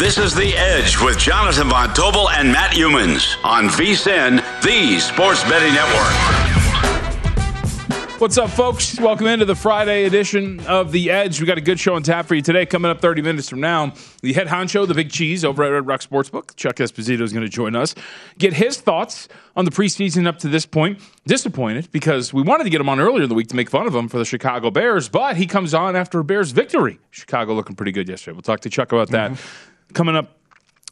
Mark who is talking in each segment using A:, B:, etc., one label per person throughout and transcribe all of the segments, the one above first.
A: This is The Edge with Jonathan Von Tobel and Matt Youmans on VSIN, the Sports Betting Network.
B: What's up, folks? Welcome into the Friday edition of The Edge. We got a good show on tap for you today. Coming up 30 minutes from now, the head honcho, the big cheese over at Red Rock Sportsbook, Chuck Esposito is going to join us. Get his thoughts on the preseason up to this point. Disappointed because we wanted to get him on earlier in the week to make fun of him for the Chicago Bears, but he comes on after a Bears victory. Chicago looking pretty good yesterday. We'll talk to Chuck about that. Mm-hmm coming up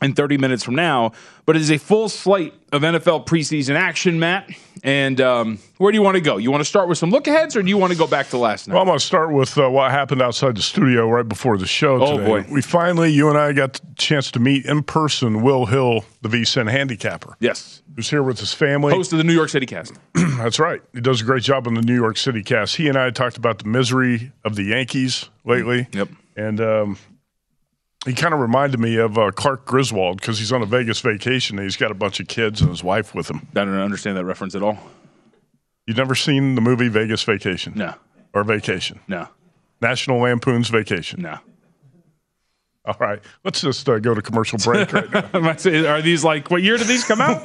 B: in 30 minutes from now. But it is a full slate of NFL preseason action, Matt. And um, where do you want to go? You want to start with some look aheads, or do you want to go back to last night?
C: Well, I'm going to start with uh, what happened outside the studio right before the show.
B: Oh
C: today.
B: boy,
C: we finally, you and I, got the chance to meet in person Will Hill, the VSIN handicapper.
B: Yes,
C: who's here with his family,
B: host of the New York City Cast.
C: That's right. He does a great job on the New York City Cast. He and I talked about the misery of the Yankees lately.
B: Yep,
C: and. Um, he kind of reminded me of uh, Clark Griswold because he's on a Vegas vacation and he's got a bunch of kids and his wife with him.
B: I don't understand that reference at all.
C: You've never seen the movie Vegas Vacation?
B: No.
C: Or Vacation?
B: No.
C: National Lampoon's Vacation?
B: No.
C: All right, let's just uh, go to commercial break right now.
B: Are these like what year did these come out?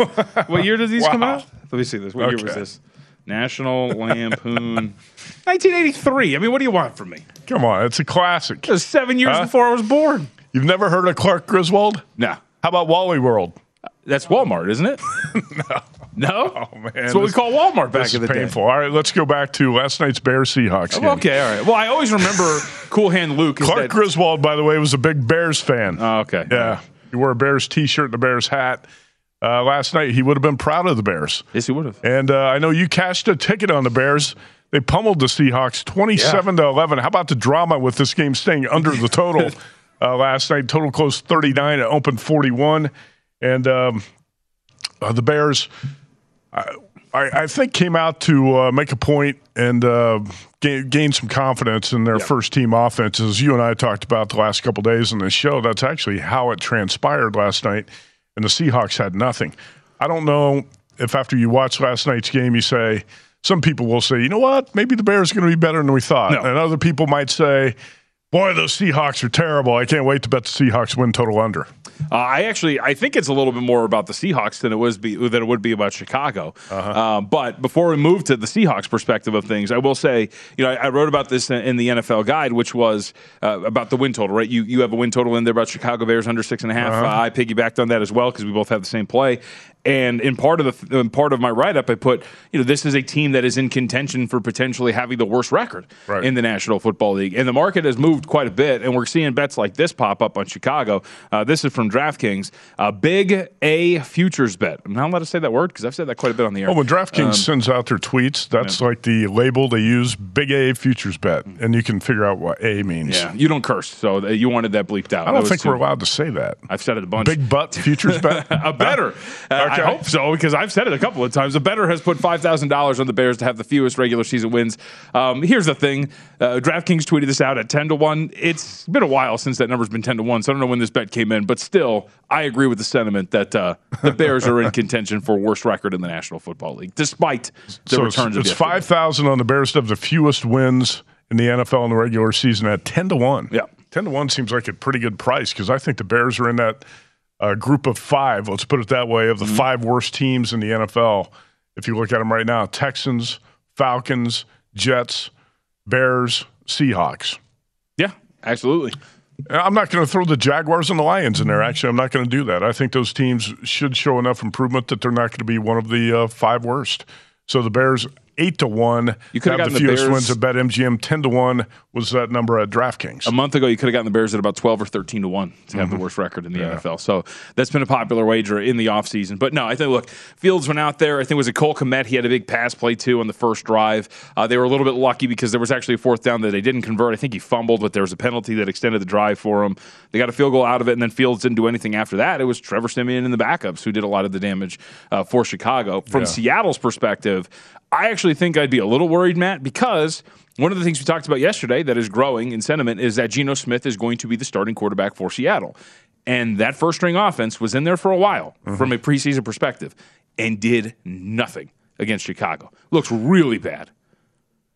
B: what year did these wow. come out? Let me see this. What okay. year was this? National Lampoon, 1983. I mean, what do you want from me?
C: Come on, it's a classic.
B: It was seven years huh? before I was born.
C: You've never heard of Clark Griswold?
B: No.
C: How about Wally World?
B: That's Walmart, isn't it?
C: no.
B: No?
C: Oh, man.
B: That's what this, we call Walmart back in the
C: painful.
B: day.
C: All right, let's go back to last night's Bears Seahawks game.
B: okay, all right. Well, I always remember Cool Hand Luke.
C: Clark
B: that...
C: Griswold, by the way, was a big Bears fan.
B: Oh, okay.
C: Yeah. He wore a Bears t shirt and a Bears hat. Uh, last night, he would have been proud of the Bears.
B: Yes, he would have.
C: And uh, I know you cashed a ticket on the Bears. They pummeled the Seahawks 27 yeah. to 11. How about the drama with this game staying under the total uh, last night? Total close 39. It opened 41. And um, uh, the Bears, I, I, think, came out to uh, make a point and uh, gain, gain, some confidence in their yeah. first team offense. As you and I talked about the last couple days in this show, that's actually how it transpired last night. And the Seahawks had nothing. I don't know if after you watch last night's game, you say, some people will say, you know what, maybe the Bears are going to be better than we thought.
B: No.
C: And other people might say, boy, those Seahawks are terrible. I can't wait to bet the Seahawks win total under.
B: Uh, I actually I think it's a little bit more about the Seahawks than it was be, than it would be about Chicago.
C: Uh-huh.
B: Um, but before we move to the Seahawks perspective of things, I will say you know I, I wrote about this in the NFL guide, which was uh, about the win total. Right, you you have a win total in there about Chicago Bears under six and a half.
C: Uh-huh.
B: Uh, I piggybacked on that as well because we both have the same play. And in part of the in part of my write up, I put you know this is a team that is in contention for potentially having the worst record
C: right.
B: in the National Football League, and the market has moved quite a bit, and we're seeing bets like this pop up on Chicago. Uh, this is from DraftKings, a big A futures bet. I'm not allowed to say that word because I've said that quite a bit on the air.
C: Oh, when DraftKings um, sends out their tweets, that's yeah. like the label they use, big A futures bet, and you can figure out what A means.
B: Yeah, you don't curse, so you wanted that bleeped out.
C: I don't think too, we're allowed to say that.
B: I've said it a bunch.
C: Big butt futures bet?
B: a better. Uh, I hope so because I've said it a couple of times. A better has put $5,000 on the Bears to have the fewest regular season wins. Um, here's the thing uh, DraftKings tweeted this out at 10 to 1. It's been a while since that number's been 10 to 1, so I don't know when this bet came in, but still, I agree with the sentiment that uh, the Bears are in contention for worst record in the National Football League, despite the so returns
C: it's, it's 5,000 on the Bears to have the fewest wins in the NFL in the regular season at 10 to 1.
B: Yeah.
C: 10 to 1 seems like a pretty good price because I think the Bears are in that uh, group of five, let's put it that way, of the mm-hmm. five worst teams in the NFL. If you look at them right now Texans, Falcons, Jets, Bears, Seahawks.
B: Yeah, absolutely.
C: I'm not going to throw the Jaguars and the Lions in there. Actually, I'm not going to do that. I think those teams should show enough improvement that they're not going to be one of the uh, five worst. So the Bears eight to one.
B: You could have gotten
C: the,
B: the
C: fewest
B: Bears.
C: wins at BetMGM. Ten to one was that number at DraftKings.
B: A month ago, you could have gotten the Bears at about twelve or thirteen to one to have mm-hmm. the worst record in the yeah. NFL. So that's been a popular wager in the offseason. But no, I think look, Fields went out there. I think it was a Cole Kmet. He had a big pass play too on the first drive. Uh, they were a little bit lucky because there was actually a fourth down that they didn't convert. I think he fumbled, but there was a penalty that extended the drive for him. They got a field goal out of it, and then Fields didn't do anything after that. It was Trevor Siemian and the backups who did a lot of the damage uh, for Chicago. From yeah. Seattle's perspective, I actually think I'd be a little worried, Matt, because one of the things we talked about yesterday that is growing in sentiment is that Geno Smith is going to be the starting quarterback for Seattle. And that first string offense was in there for a while mm-hmm. from a preseason perspective and did nothing against Chicago. Looks really bad.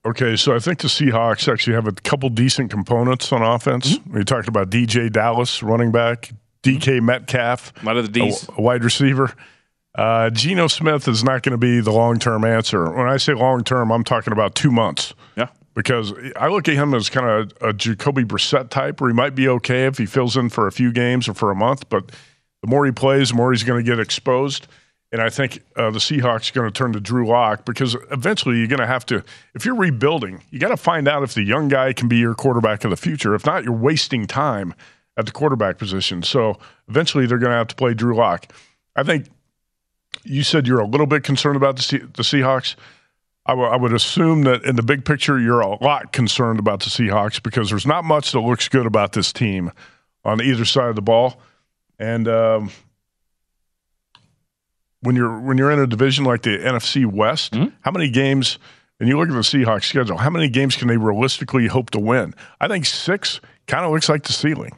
C: Okay, so I think the Seahawks actually have a couple decent components on offense. Mm-hmm. We talked about DeeJay Dallas, running back, DK Metcalf,
B: one of the D's,
C: a, a wide receiver. Uh, Geno Smith is not going to be the long term answer. When I say long term, I'm talking about two months.
B: Yeah.
C: Because I look at him as kind of a Jacoby Brissett type, where he might be okay if he fills in for a few games or for a month, but the more he plays, the more he's going to get exposed. And I think uh, the Seahawks are going to turn to Drew Lock because eventually you're going to have to, if you're rebuilding, you got to find out if the young guy can be your quarterback of the future. If not, you're wasting time at the quarterback position. So eventually they're going to have to play Drew Lock. I think you said you're a little bit concerned about the, C- the Seahawks. I, w- I would assume that in the big picture, you're a lot concerned about the Seahawks because there's not much that looks good about this team on either side of the ball. And um, when you're when you're in a division like the NFC West, mm-hmm. how many games? And you look at the Seahawks schedule. How many games can they realistically hope to win? I think six kind of looks like the ceiling.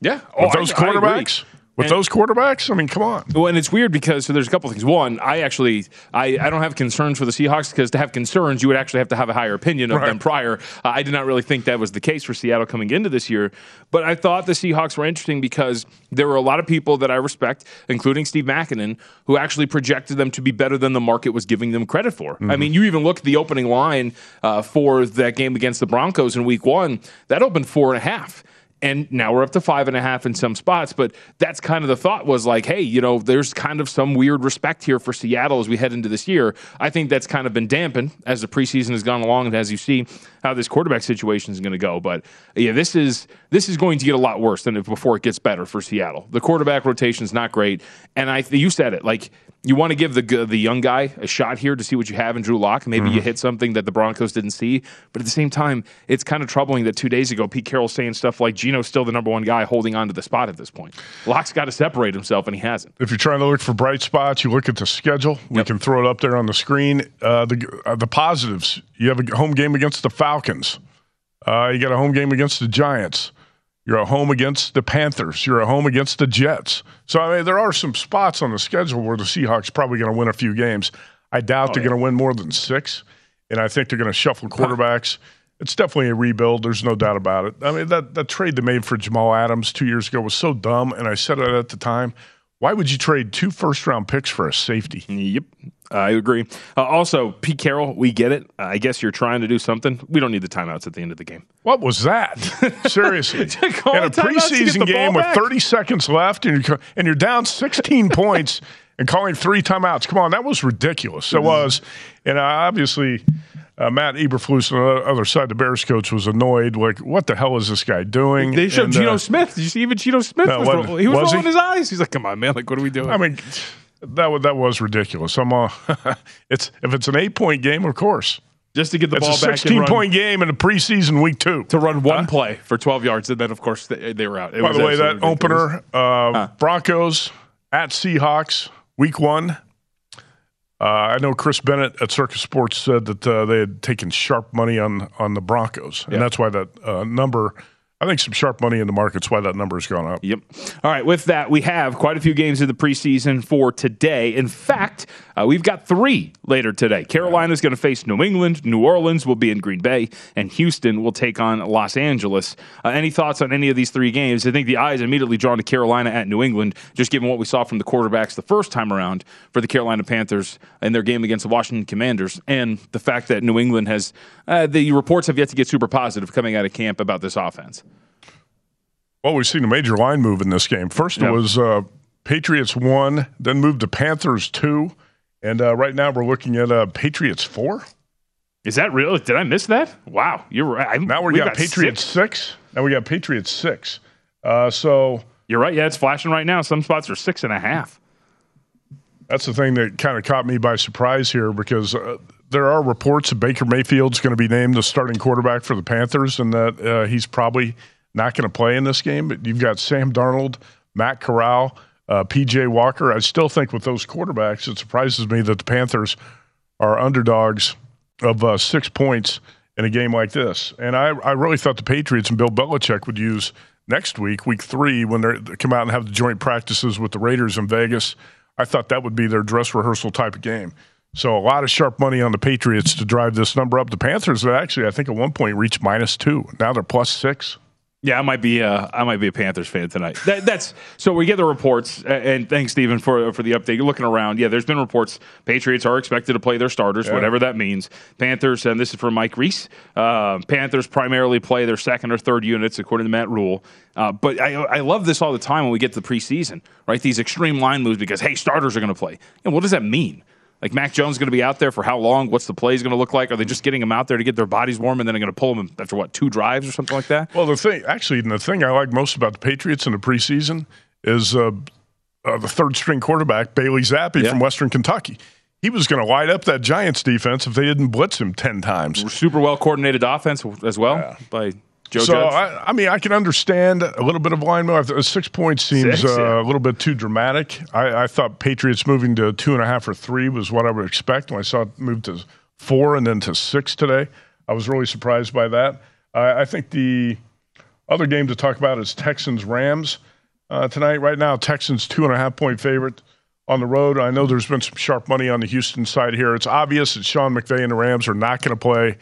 B: Yeah,
C: oh, with those I, quarterbacks. I with and, those quarterbacks? I mean, come on.
B: Well, and it's weird because so there's a couple things. One, I actually I, I don't have concerns for the Seahawks because to have concerns, you would actually have to have a higher opinion of right. them prior. Uh, I did not really think that was the case for Seattle coming into this year, but I thought the Seahawks were interesting because there were a lot of people that I respect, including Steve Makinen, who actually projected them to be better than the market was giving them credit for. Mm-hmm. I mean, you even look at the opening line uh, for that game against the Broncos in Week One. That opened four and a half and now we're up to five and a half in some spots. But that's kind of the thought was like, hey, you know, there's kind of some weird respect here for Seattle as we head into this year. I think that's kind of been dampened as the preseason has gone along and as you see how this quarterback situation is going to go. But yeah, this is this is going to get a lot worse than before it gets better for Seattle. The quarterback rotation is not great, and I you said it like you want to give the the young guy a shot here to see what you have in Drew Lock. Maybe mm-hmm. you hit something that the Broncos didn't see, but at the same time, it's kind of troubling that two days ago Pete Carroll saying stuff like Geno's still the number one guy holding on to the spot at this point. Lock's got to separate himself, and he hasn't.
C: If you're trying to look for bright spots, you look at the schedule. We yep. can throw it up there on the screen. Uh, the uh, the positives: you have a home game against the Falcons. Uh, you got a home game against the Giants. You're at home against the Panthers. You're at home against the Jets. So, I mean, there are some spots on the schedule where the Seahawks probably going to win a few games. I doubt oh, they're yeah. going to win more than six, and I think they're going to shuffle quarterbacks. It's definitely a rebuild. There's no doubt about it. I mean, that, that trade they made for Jamal Adams two years ago was so dumb, and I said it at the time. Why would you trade two first round picks for a safety?
B: Yep. I agree. Uh, also, Pete Carroll, we get it. Uh, I guess you're trying to do something. We don't need the timeouts at the end of the game.
C: What was that? Seriously, in a preseason game with 30 seconds left, and you're and you're down 16 points, and calling three timeouts. Come on, that was ridiculous. It was, and obviously. uh, Matt Eberflus on the other side, the Bears coach, was annoyed. Like, what the hell is this guy doing?
B: They showed
C: And,
B: Geno
C: uh,
B: Smith. Did you see even Geno Smith
C: No,
B: was, he was,
C: was he?
B: rolling his eyes. He's like, "Come on, man! Like, what are we doing?"
C: I mean, that was, that was ridiculous. I'm uh, it's if it's an eight point game, of course.
B: just to get the
C: It's
B: ball
C: a
B: back and
C: 16
B: run,
C: point game in a preseason week two.
B: to run one play for 12 yards, and then of course they, they were out. It
C: By
B: was
C: the way, that
B: ridiculous.
C: opener, uh, Broncos at Seahawks, week one. Uh, I know Chris Bennett at Circa Sports said that uh, they had taken sharp money on on the Broncos, and
B: Yeah.
C: that's why that uh, number. I think some sharp money in the market's why that number has gone up.
B: Yep. All right. With that, we have quite a few games in the preseason for today. In fact, uh, we've got three later today. Carolina's going to face New England. New Orleans will be in Green Bay, and Houston will take on Los Angeles. Uh, any thoughts on any of these three games? I think the eyes immediately drawn to Carolina at New England, just given what we saw from the quarterbacks the first time around for the Carolina Panthers in their game against the Washington Commanders, and the fact that New England has uh, the reports have yet to get super positive coming out of camp about this offense.
C: Well, we've seen a major line move in this game. First,
B: Yeah.
C: it was uh, Patriots one, then moved to Panthers two, and uh, right now we're looking at uh, Patriots four.
B: Is that real? Did I miss that? Wow, you're right. I'm-
C: Now we
B: we've
C: got, Patriots six. Now we got Patriots six. Uh, so
B: You're right. Yeah, it's flashing right now. Some spots are six and a half.
C: that's the thing that kind of caught me by surprise here because uh, there are reports that Baker Mayfield's going to be named the starting quarterback for the Panthers and that uh, he's probably not going to play in this game. But you've got Sam Darnold, Matt Corral, uh, PJ Walker. I still think with those quarterbacks, it surprises me that the Panthers are underdogs of uh, six points in a game like this. And I, I really thought the Patriots and Bill Belichick would use next week, week three, when they're- come out and have the joint practices with the Raiders in Vegas. I thought that would be their dress rehearsal type of game. So a lot of sharp money on the Patriots to drive this number up. The Panthers actually, I think, at one point reached minus two. Now they're plus six.
B: Yeah, I might be. Uh, I might be a Panthers fan tonight. That, that's so. We get the reports, and thanks, Stephen, for for the update. You're looking around. Yeah, there's been reports. Patriots are expected to play their starters, whatever that means. Panthers, and this is from Mike Reiss. Uh, Panthers primarily play their second or third units, according to Matt Rhule. Uh, but I, I love this all the time when we get to the preseason, right? These extreme line moves because hey, starters are going to play. And what does that mean? Like Mac Jones going to be out there for how long? What's the plays going to look like? Are they just getting him out there to get their bodies warm and then they're going to pull them after what two drives or something like that?
C: Well, the thing, actually, the thing I like most about the Patriots in the preseason is uh, uh, the third string quarterback, Bailey Zappe
B: Yeah.
C: from Western Kentucky. He was going to light up that Giants defense if they didn't blitz him 10 times.
B: super well coordinated offense as well by Joe
C: So, I, I mean, I can understand a little bit of line move. Six points seems
B: Six,
C: uh,
B: yeah.
C: a little bit too dramatic. I, I thought Patriots moving to two and a half or three was what I would expect. When I saw it move to four and then to six today, I was really surprised by that. Uh, I think the other game to talk about is Texans Rams uh, tonight. Right now, Texans two and a half point favorite on the road. I know there's been some sharp money on the Houston side here. It's obvious that Sean McVay and the Rams are not going to play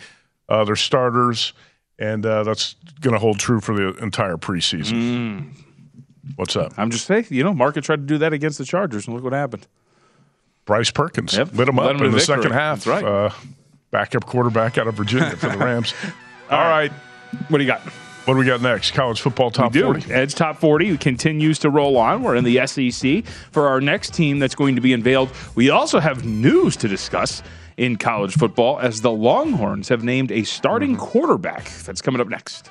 C: uh, their starters, and uh, that's going to hold true for the entire preseason. What's up?
B: I'm just saying, you know, Market tried to do that against the Chargers, and look what happened.
C: Bryce Perkins
B: Yep.
C: lit him up
B: him
C: in the
B: victory.
C: second half.
B: That's right.
C: Uh, backup quarterback out of Virginia for the Rams. All right.
B: What do you got?
C: What do we got next? College football top 40.
B: Edge top 40 continues to roll on. We're in the SEC for our next team that's going to be unveiled. We also have news to discuss in college football as the Longhorns have named a starting
C: Mm-hmm.
B: quarterback. That's coming up next.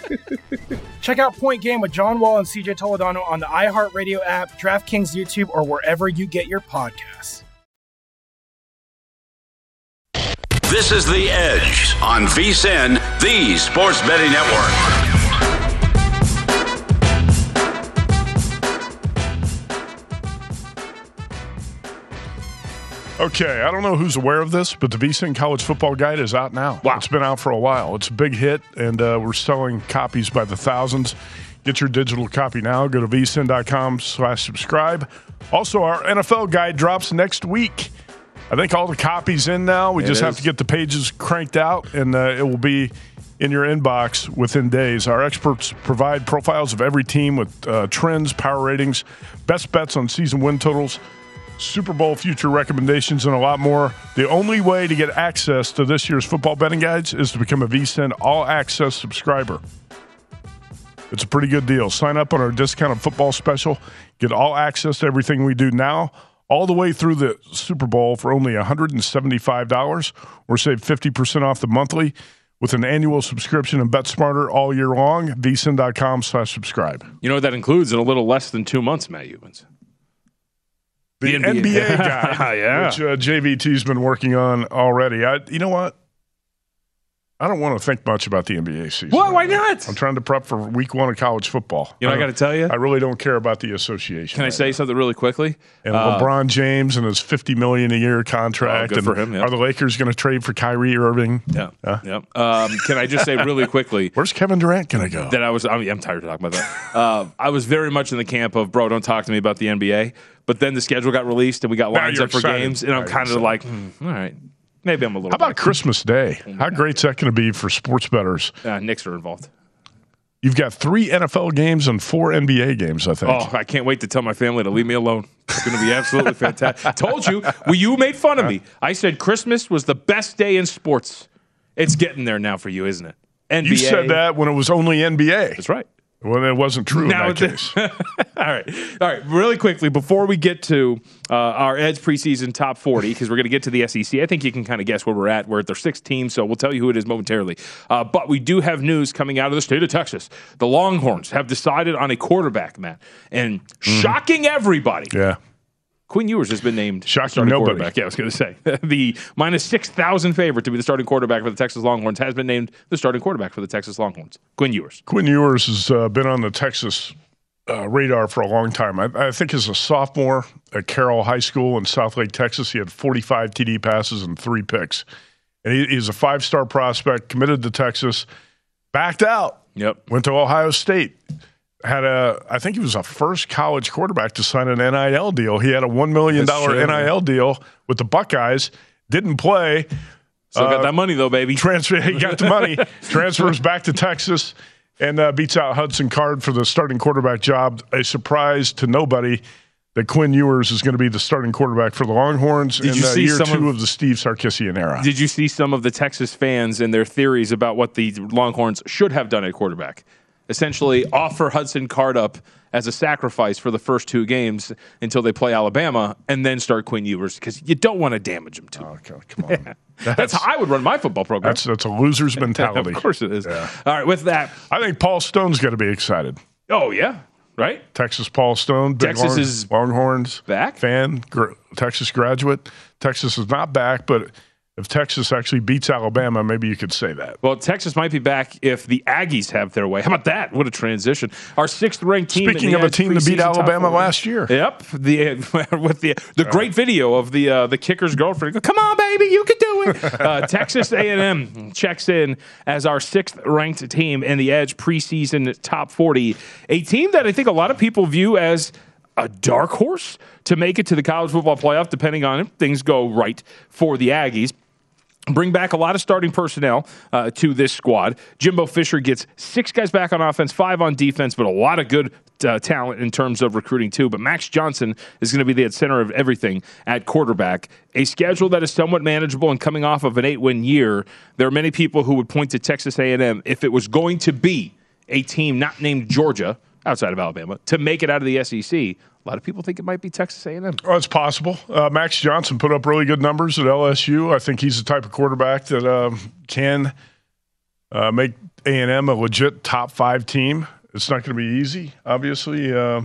D: Check out Point Game with John Wall and CJ Toledano on the iHeartRadio app, DraftKings YouTube, or wherever you get your podcasts.
A: This is The Edge on VSIN, the Sports Betting Network.
C: Okay, I don't know who's aware of this, but the VSIN College Football Guide is out now.
B: Wow.
C: It's been out for a while. It's a big hit, and uh, we're selling copies by the thousands. Get your digital copy now. Go to vsin.com slash subscribe. Also, our NFL guide drops next week. I think all the copies in now. We
B: It
C: just have to get the pages cranked out, and uh, it will be in your inbox within days. Our experts provide profiles of every team with uh, trends, power ratings, best bets on season win totals, Super Bowl future recommendations, and a lot more. The only way to get access to this year's football betting guides is to become a VSIN All Access subscriber. It's a pretty good deal. Sign up on our discounted football special. Get all access to everything we do now, all the way through the Super Bowl for only $175, or save 50% off the monthly with an annual subscription and bet smarter all year long. VSIN.com slash subscribe.
B: You know what that includes in a little less than two months, Matt Youmans.
C: The,
B: The NBA.
C: NBA, guy,
B: Yeah.
C: which uh, JVT's been working on already. I, you know what? I don't want to think much about the NBA season.
B: What? Why not?
C: I'm trying to prep for week one of college football.
B: You know, I got to tell you.
C: I really don't care about the association.
B: Can I say
C: now.
B: something really quickly?
C: And
B: Uh,
C: LeBron James and his fifty million a year contract.
B: Oh, good
C: and
B: for him, yeah.
C: Are the Lakers going to trade for Kyrie Irving?
B: Yeah.
C: Huh?
B: Yeah. Um, can I just say really quickly
C: Where's Kevin Durant going to go?
B: that I was, I mean, I'm tired of talking about that. Uh, I was very much in the camp of, bro, don't talk to me about the NBA. But then the schedule got released and we got lines up for
C: excited.
B: games. And I'm kind of like, hmm, all right, maybe I'm a little
C: How about
B: back.
C: Christmas Day? How great's that going to be for sports bettors?
B: Uh, Knicks are involved.
C: You've got three NFL games and four NBA games. I think.
B: Oh, I can't wait to tell my family to leave me alone. It's going to be absolutely fantastic. Told you. Well, you made fun of me. I said Christmas was the best day in sports. It's getting there now for you, isn't it? NBA.
C: you said that when it was only NBA.
B: That's right.
C: Well, it wasn't true
B: Now
C: in that case.
B: All right. All right. Really quickly, before we get to uh, our Edge preseason top 40, because we're going to get to the SEC, I think you can kind of guess where we're at. We're at their sixth team, so we'll tell you who it is momentarily. Uh, but we do have news coming out of the state of Texas. The Longhorns have decided on a quarterback, Matt. And shocking everybody,
C: yeah.
B: Quinn Ewers has been named
C: Shocking
B: starting
C: nobody.
B: quarterback. Yeah, I was going to say the minus six thousand favorite to be the starting quarterback for the Texas Longhorns has been named the starting quarterback for the Texas Longhorns. Quinn Ewers.
C: Quinn Ewers has uh, been on the Texas uh, radar for a long time. I, I think as a sophomore at Carroll High School in Southlake, Texas, he had 45 TD passes and three picks. And he, he's a five star prospect, committed to Texas, backed out,
B: Yep.
C: went to Ohio State. Had a, I think he was a first college quarterback to sign an NIL deal. He had a $1 million
B: That's.
C: NIL deal with the Buckeyes, didn't play.
B: Still
C: Uh,
B: got that money though, baby.
C: transfer. He got the money. transfers back to Texas and uh, beats out Hudson Card for the starting quarterback job. A surprise to nobody that Quinn Ewers is going to be the starting quarterback for the Longhorns
B: Did
C: in
B: you
C: uh, year
B: some
C: two
B: of-
C: of, the Steve Sarkisian era.
B: Did you see some of the Texas fans and their theories about what the Longhorns should have done at quarterback? Essentially offer Hudson Card up as a sacrifice for the first two games until they play Alabama, and then start Quinn Ewers because you don't want to damage them too.
C: Okay, come on.
B: That's, how I would run my football program.
C: That's that's a loser's mentality.
B: of course it is. All right, with that,
C: I think Paul Stone's going to be excited.
B: oh yeah, right.
C: Texas Paul Stone, big
B: Texas is
C: Longhorns
B: back?
C: fan, gr- Texas graduate. Texas is not back, but if Texas actually beats Alabama, maybe you could say that.
B: Well, Texas might be back if the Aggies have their way. How about that? What a transition! Our sixth ranked team. in
C: Speaking of a team that beat Alabama last year.
B: Yep, the with the the great video of the uh, the kicker's girlfriend. Come on, baby, you can do it. Uh, Texas A and M checks in as our sixth ranked team in the Edge preseason top forty. A team that I think a lot of people view as a dark horse to make it to the college football playoff, depending on if things go right for the Aggies bring back a lot of starting personnel uh, to this squad. Jimbo Fisher gets six guys back on offense, five on defense, but a lot of good uh, talent in terms of recruiting too. But Max Johnson is going to be the center of everything at quarterback. A schedule that is somewhat manageable and coming off of an eight-win year. There are many people who would point to Texas A&M if it was going to be a team not named Georgia outside of Alabama to make it out of the SEC. A lot of people think it might be Texas A&M.
C: Oh, it's possible. Uh, Max Johnson put up really good numbers at LSU. I think he's the type of quarterback that um, can uh, make A&M a legit top five team. It's not going to be easy, obviously. Uh,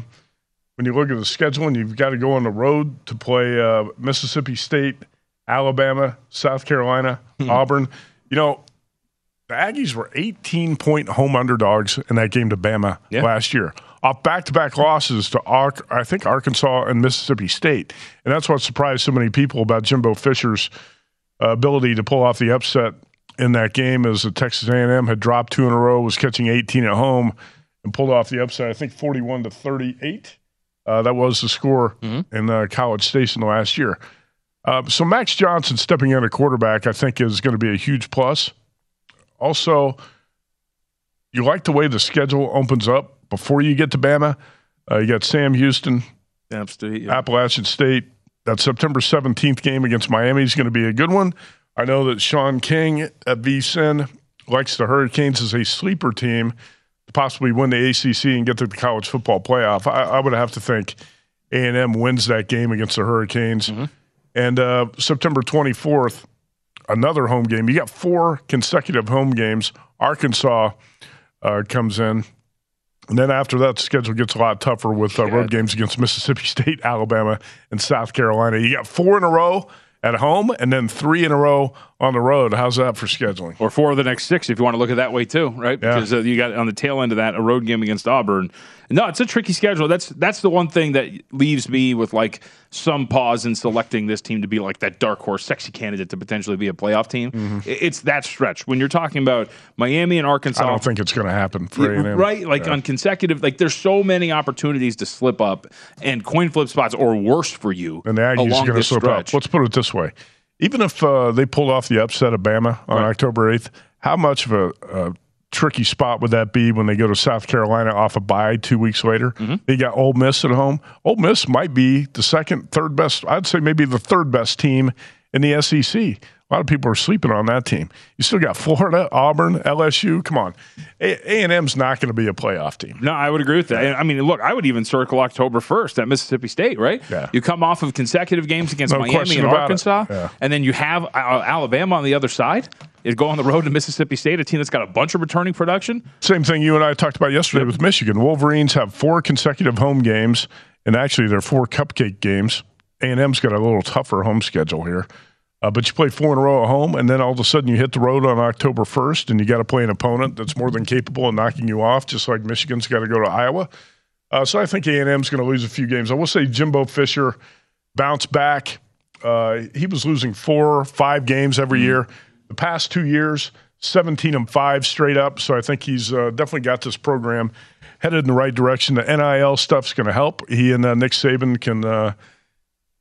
C: when you look at the schedule, and you've got to go on the road to play uh, Mississippi State, Alabama, South Carolina, Auburn. You know, the Aggies were 18 point home underdogs in that game to Bama
B: Yeah.
C: last year. Off back to back losses to, I think, Arkansas and Mississippi State. And that's what surprised so many people about Jimbo Fisher's uh, ability to pull off the upset in that game as the Texas A&M had dropped two in a row, was catching 18 at home, and pulled off the upset, I think 41 to 38. Uh, that was the score in uh, College Station last year. Uh, so Max Johnson stepping in at quarterback, I think, is going to be a huge plus. Also, you like the way the schedule opens up before you get to Bama. Uh, you got Sam Houston,
B: App State, yeah.
C: Appalachian State. That September 17th game against Miami is going to be a good one. I know that Sean King at VSIN likes the Hurricanes as a sleeper team to possibly win the ACC and get to the college football playoff. I, I would have to think A&M wins that game against the Hurricanes. And uh, September 24th, another home game. You got four consecutive home games. Arkansas uh, comes in. And then after that, the schedule gets a lot tougher with uh, road games against Mississippi State, Alabama, and South Carolina. You got four in a row at home and then three in a row on the road. How's that for scheduling?
B: or four of the next six if you want to look at it that way too, right?
C: Yeah.
B: Because uh, you got on the tail end of that a road game against Auburn. No, it's a tricky schedule. That's that's the one thing that leaves me with like some pause in selecting this team to be like that dark horse, sexy candidate to potentially be a playoff team. I- It's that stretch when you're talking about Miami and Arkansas.
C: Mm-hmm. I don't think it's going to happen for
B: Yeah,
C: A&M.
B: right? Like
C: Yeah.
B: on consecutive, like there's so many opportunities to slip up and coin flip spots, or worse for you.
C: and the Aggies are going to slip
B: stretch.
C: up. Let's put it this way: even if uh, they pulled off the upset of Bama on October eighth, how much of a, a tricky spot would that be when they go to South Carolina off a bye two weeks later?
B: Mm-hmm.
C: They got Ole Miss at home. Ole Miss might be the second, third best. I'd say maybe the third best team in the SEC. A lot of people are sleeping on that team. You still got Florida, Auburn, LSU. Come on, A and M's not going to be a playoff team.
B: No, I would agree with that. I mean, look, I would even circle October 1st at Mississippi State, right?
C: Yeah.
B: You come off of consecutive games against
C: No
B: Miami and. Arkansas,
C: Yeah.
B: and then you have uh, Alabama on the other side. You go on the road to Mississippi State, a team that's got a bunch of returning production.
C: Same thing you and I talked about yesterday with Michigan. Wolverines have four consecutive home games, and actually they're four cupcake games. A and M's got a little tougher home schedule here, uh, but you play four in a row at home, and then all of a sudden you hit the road on October first, and you got to play an opponent that's more than capable of knocking you off, just like Michigan's got to go to Iowa. Uh, so I think A and M's going to lose a few games. I will say Jimbo Fisher bounced back. Uh, he was losing four, five games every year. The past two years, 17 and five straight up. So I think he's uh, definitely got this program headed in the right direction. The NIL stuff's going to help. He and uh, Nick Saban can uh,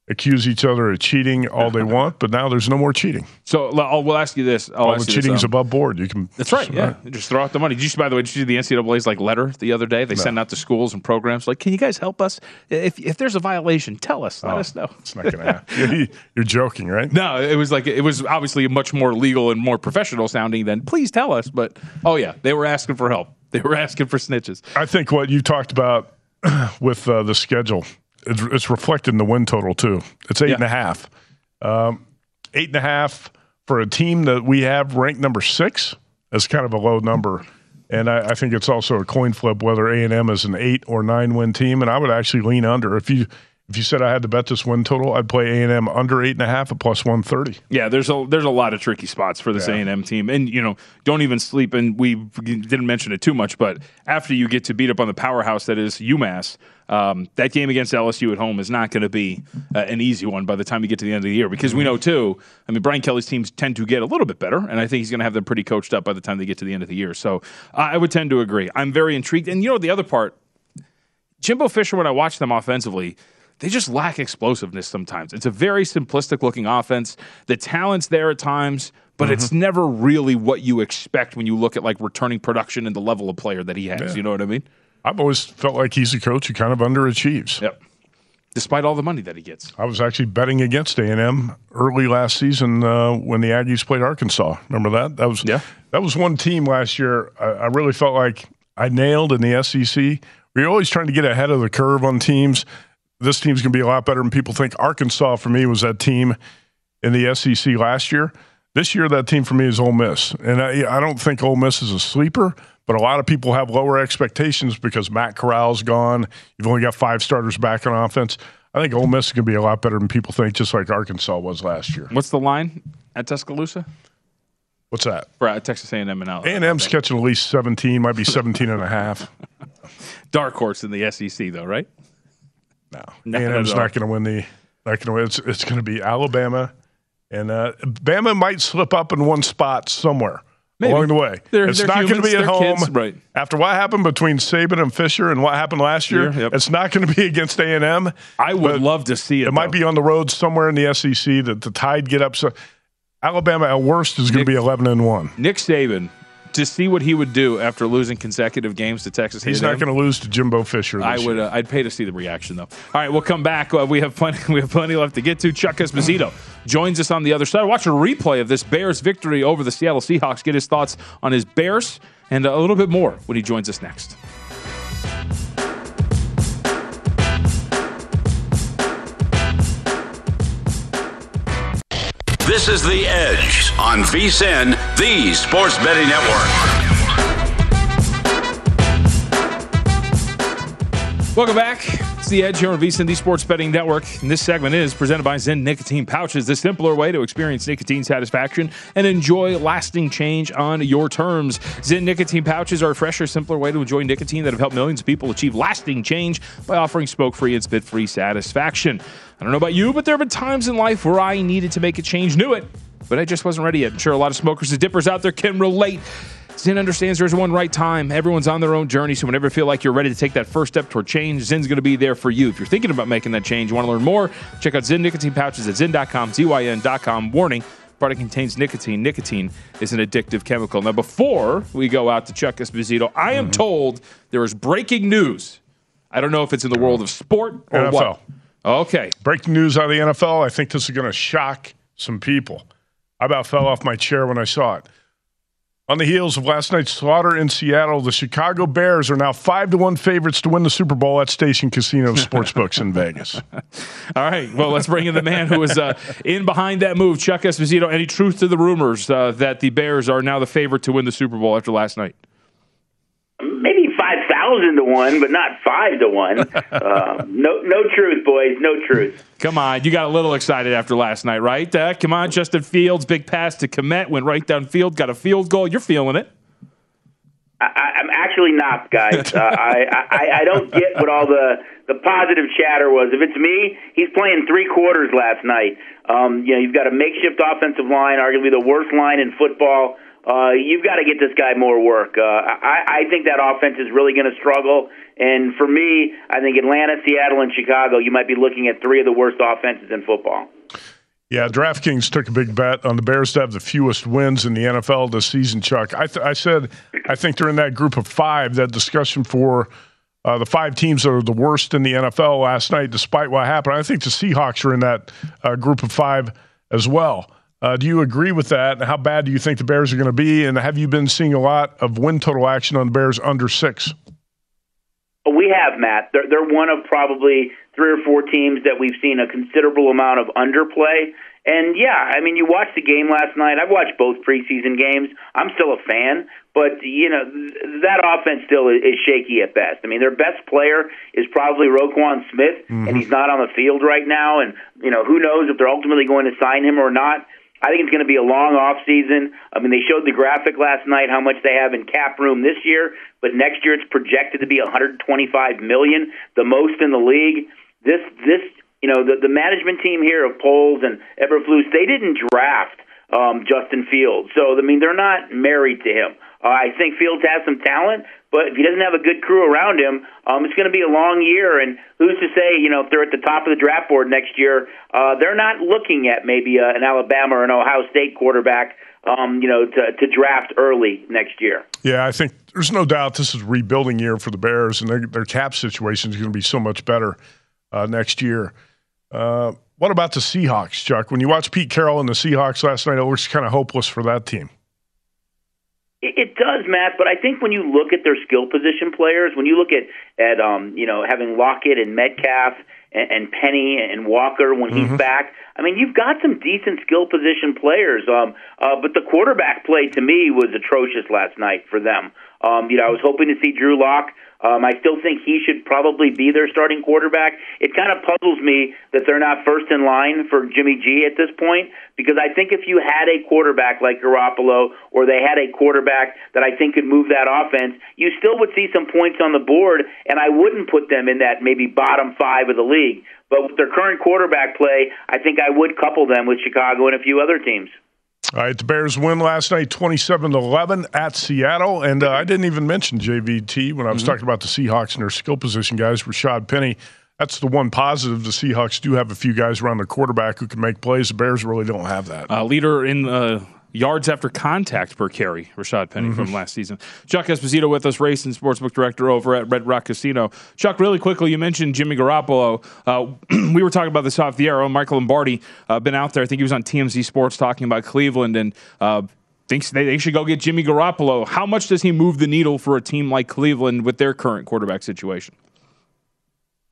C: accuse each other of cheating all they want, but now there's no more cheating.
B: So I'll, we'll ask you this. I'll
C: all the cheating's
B: um,
C: above board. You can.
B: That's right. Yeah, just throw out the money. Did you, by the way, did you see the NCAA's like letter the other day? They send out to schools and programs like, "Can you guys help us? If if there's a violation, tell us. Let
C: Oh,
B: us know."
C: It's not going to happen. You're joking, right?
B: No, it was like it was obviously much more legal and more professional sounding than "Please tell us." But oh yeah, they were asking for help. They were asking for snitches.
C: I think what you talked about with uh, the schedule, it's, it's, reflected in the win total too. It's eight yeah. and a half. Um, eight and a half for a team that we have ranked number six is kind of a low number. And I, I think it's also a coin flip whether A and M is an eight or nine win team. And I would actually lean under if you if you said I had to bet this win total, I'd play A and M under eight and a half at plus one thirty.
B: Yeah, there's a there's a lot of tricky spots for this A and M team, and you know, don't even sleep. And we didn't mention it too much, but after you get to beat up on the powerhouse that is UMass, um, that game against LSU at home is not going to be uh, an easy one by the time you get to the end of the year because we know too. I mean, Brian Kelly's teams tend to get a little bit better, and I think he's going to have them pretty coached up by the time they get to the end of the year. So I would tend to agree. I'm very intrigued, and you know the other part, Jimbo Fisher. When I watch them offensively they just lack explosiveness sometimes. It's a very simplistic looking offense. The talent's there at times, but mm-hmm. it's never really what you expect when you look at like returning production and the level of player that he has. Yeah. You know what I mean?
C: I've always felt like he's a coach who kind of underachieves.
B: Yep. Despite all the money that he gets.
C: I was actually betting against A&M early last season uh, when the Aggies played Arkansas. Remember that? That was yeah. That was one team last year. I, I really felt like I nailed in the SEC. We're always trying to get ahead of the curve on teams this team's going to be a lot better than people think. Arkansas, for me, was that team in the SEC last year. This year, that team for me is Ole Miss. And I, I don't think Ole Miss is a sleeper, but a lot of people have lower expectations because Matt Corral's gone. You've only got five starters back on offense. I think Ole Miss is going to be a lot better than people think, just like Arkansas was last year.
B: What's the line at Tuscaloosa?
C: What's that?
B: For uh, Texas A&M and L.
C: A&M's catching at least 17, might be 17 and a half.
B: Dark horse in the SEC, though, right?
C: No, A&M's not going to win the. Not going to win. It's, it's going to be Alabama, and uh, Bama might slip up in one spot somewhere. Maybe. along the way. They're, it's they're not going to be at home.
B: Kids, right.
C: After what happened between Saban and Fisher and what happened last year, yep. it's not going to be against A&M.
B: I would love to see it. It
C: though. might be on the road somewhere in the SEC that the tide get up. So Alabama at worst is going to be 11 and 1.
B: Nick Saban to see what he would do after losing consecutive games to Texas.
C: He's not going to lose to Jimbo Fisher.
B: I would. Uh, I'd pay to see the reaction though. All right, we'll come back. Uh, we have plenty. We have plenty left to get to. Chuck Esposito joins us on the other side. Watch a replay of this Bears victory over the Seattle Seahawks. Get his thoughts on his Bears and a little bit more when he joins us next.
A: This is The Edge on VSIN, the Sports Betting Network.
B: Welcome back. It's The Edge here on VSIN, the Sports Betting Network. And this segment is presented by Zyn Nicotine Pouches, the simpler way to experience nicotine satisfaction and enjoy lasting change on your terms. Zyn Nicotine Pouches are a fresher, simpler way to enjoy nicotine that have helped millions of people achieve lasting change by offering smoke free and spit free satisfaction. I don't know about you, but there have been times in life where I needed to make a change, knew it, but I just wasn't ready yet. I'm sure a lot of smokers and dippers out there can relate. Zyn understands there's one right time. Everyone's on their own journey, so whenever you feel like you're ready to take that first step toward change, Zyn's going to be there for you. If you're thinking about making that change, you want to learn more, check out Zyn nicotine pouches at zyn.com, Z-Y-N.com. Warning, product contains nicotine. Nicotine is an addictive chemical. Now, before we go out to Chuck Esposito, I am mm-hmm. told there is breaking news. I don't know if it's in the world of sport or
C: NFL.
B: what. Okay.
C: Breaking news out of the NFL. I think this is going to shock some people. I about fell off my chair when I saw it. On the heels of last night's slaughter in Seattle, the Chicago Bears are now five to one favorites to win the Super Bowl at Station Casino Sportsbooks in Vegas.
B: All right, well, let's bring in the man who was uh, in behind that move, Chuck Esposito. Any truth to the rumors uh, that the Bears are now the favorite to win the Super Bowl after last night?
E: maybe five thousand to one, but not five to one. uh, no, no truth, boys. No truth.
B: Come on, you got a little excited after last night, right? Uh, come on, Justin Fields, big pass to Kmet, went right downfield, got a field goal. You're feeling it.
E: I, am actually not, guys. Uh, I, I I don't get what all the the positive chatter was. If it's me, he's playing three quarters last night. Um, you know, you've got a makeshift offensive line, arguably the worst line in football uh, you've got to get this guy more work. Uh, I, I think that offense is really going to struggle. And for me, I think Atlanta, Seattle, and Chicago, you might be looking at three of the worst offenses in football.
C: Yeah, DraftKings took a big bet on the Bears to have the fewest wins in the NFL this season, Chuck. I, th- I said I think they're in that group of five, that discussion for uh, the five teams that are the worst in the NFL last night, despite what happened. I think the Seahawks are in that uh, group of five as well. Uh, do you agree with that? And how bad do you think the Bears are going to be? And have you been seeing a lot of win total action on the Bears under six?
E: We have, Matt. They're, they're one of probably three or four teams that we've seen a considerable amount of underplay. And yeah, I mean, you watched the game last night. I've watched both preseason games. I'm still a fan, but you know that offense still is shaky at best. I mean, their best player is probably Roquan Smith, mm-hmm. and he's not on the field right now. And you know, who knows if they're ultimately going to sign him or not. I think it's going to be a long off season. I mean, they showed the graphic last night how much they have in cap room this year, but next year it's projected to be 125 million, the most in the league. This this you know the the management team here of Poles and Eberflus, they didn't draft um, Justin Fields, so I mean they're not married to him. Uh, I think Fields has some talent, but if he doesn't have a good crew around him, um, it's going to be a long year. And who's to say, you know, if they're at the top of the draft board next year, uh, they're not looking at maybe uh, an Alabama or an Ohio State quarterback, um, you know, to, to draft early next year.
C: Yeah, I think there's no doubt this is rebuilding year for the Bears, and their, their cap situation is going to be so much better uh, next year. Uh, what about the Seahawks, Chuck? When you watch Pete Carroll and the Seahawks last night, it looks kind of hopeless for that team.
E: It does, Matt, but I think when you look at their skill position players, when you look at at um, you know having Lockett and Metcalf and, and Penny and Walker when mm-hmm. he's back, I mean you've got some decent skill position players. Um, uh, but the quarterback play to me was atrocious last night for them. Um, you know I was hoping to see Drew Lock um, I still think he should probably be their starting quarterback. It kind of puzzles me that they're not first in line for Jimmy G at this point because I think if you had a quarterback like Garoppolo or they had a quarterback that I think could move that offense, you still would see some points on the board, and I wouldn't put them in that maybe bottom five of the league. But with their current quarterback play, I think I would couple them with Chicago and a few other teams.
C: All right, the Bears win last night 27 to 11 at Seattle. And uh, I didn't even mention JVT when I was mm-hmm. talking about the Seahawks and their skill position guys. Rashaad Penny, that's the one positive. The Seahawks do have a few guys around the quarterback who can make plays. The Bears really don't have that.
B: Uh, leader in uh, yards after contact per carry, Rashaad Penny mm-hmm. from last season. Chuck Esposito with us, race and sportsbook director over at Red Rock Casino. Chuck, really quickly, you mentioned Jimmy Garoppolo. Uh, we were talking about this off the air. Oh, Michael Lombardi uh, been out there. I think he was on TMZ Sports talking about Cleveland and. Uh, thinks they, they should go get Jimmy Garoppolo. How much does he move the needle for a team like Cleveland with their current quarterback situation?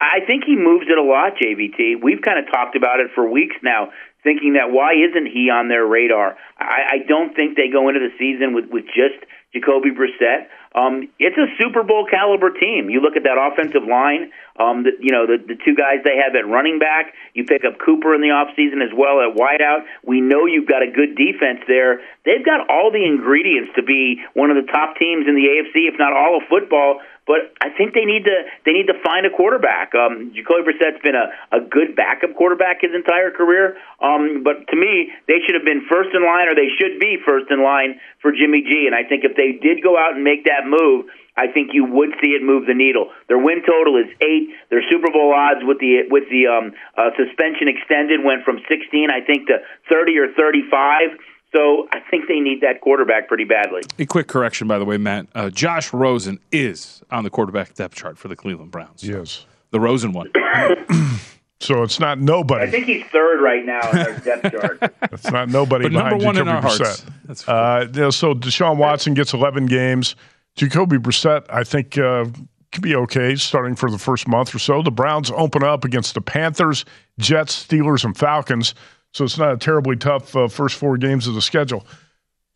E: I think he moves it a lot, JVT. We've kind of talked about it for weeks now thinking that why isn't he on their radar? I, I don't think they go into the season with, with just Jacoby Brissett. Um, it's a Super Bowl caliber team. You look at that offensive line. Um, the, you know the the two guys they have at running back. You pick up Cooper in the offseason as well at wideout. We know you've got a good defense there. They've got all the ingredients to be one of the top teams in the AFC, if not all of football. But I think they need to they need to find a quarterback. Um, Jacoby Brissett's been a, a good backup quarterback his entire career. Um, but to me, they should have been first in line, or they should be first in line for Jimmy G. And I think if they did go out and make that move, I think you would see it move the needle. Their win total is eight. Their Super Bowl odds with the with the um, uh, suspension extended went from 16, I think, to 30 or 35. So I think they need that quarterback pretty badly.
B: A quick correction, by the way, Matt. Uh, Josh Rosen is on the quarterback depth chart for the Cleveland Browns.
C: Yes.
B: The Rosen one.
C: so it's not nobody.
E: I think he's third right now in their depth chart.
C: it's not nobody
B: but
C: behind
B: number one
C: Jacoby
B: in our
C: Brissett.
B: hearts. That's
C: uh, you know, so Deshaun Watson gets 11 games. Jacoby Brissett, I think, uh, could be okay starting for the first month or so. The Browns open up against the Panthers, Jets, Steelers, and Falcons. So it's not a terribly tough uh, first four games of the schedule.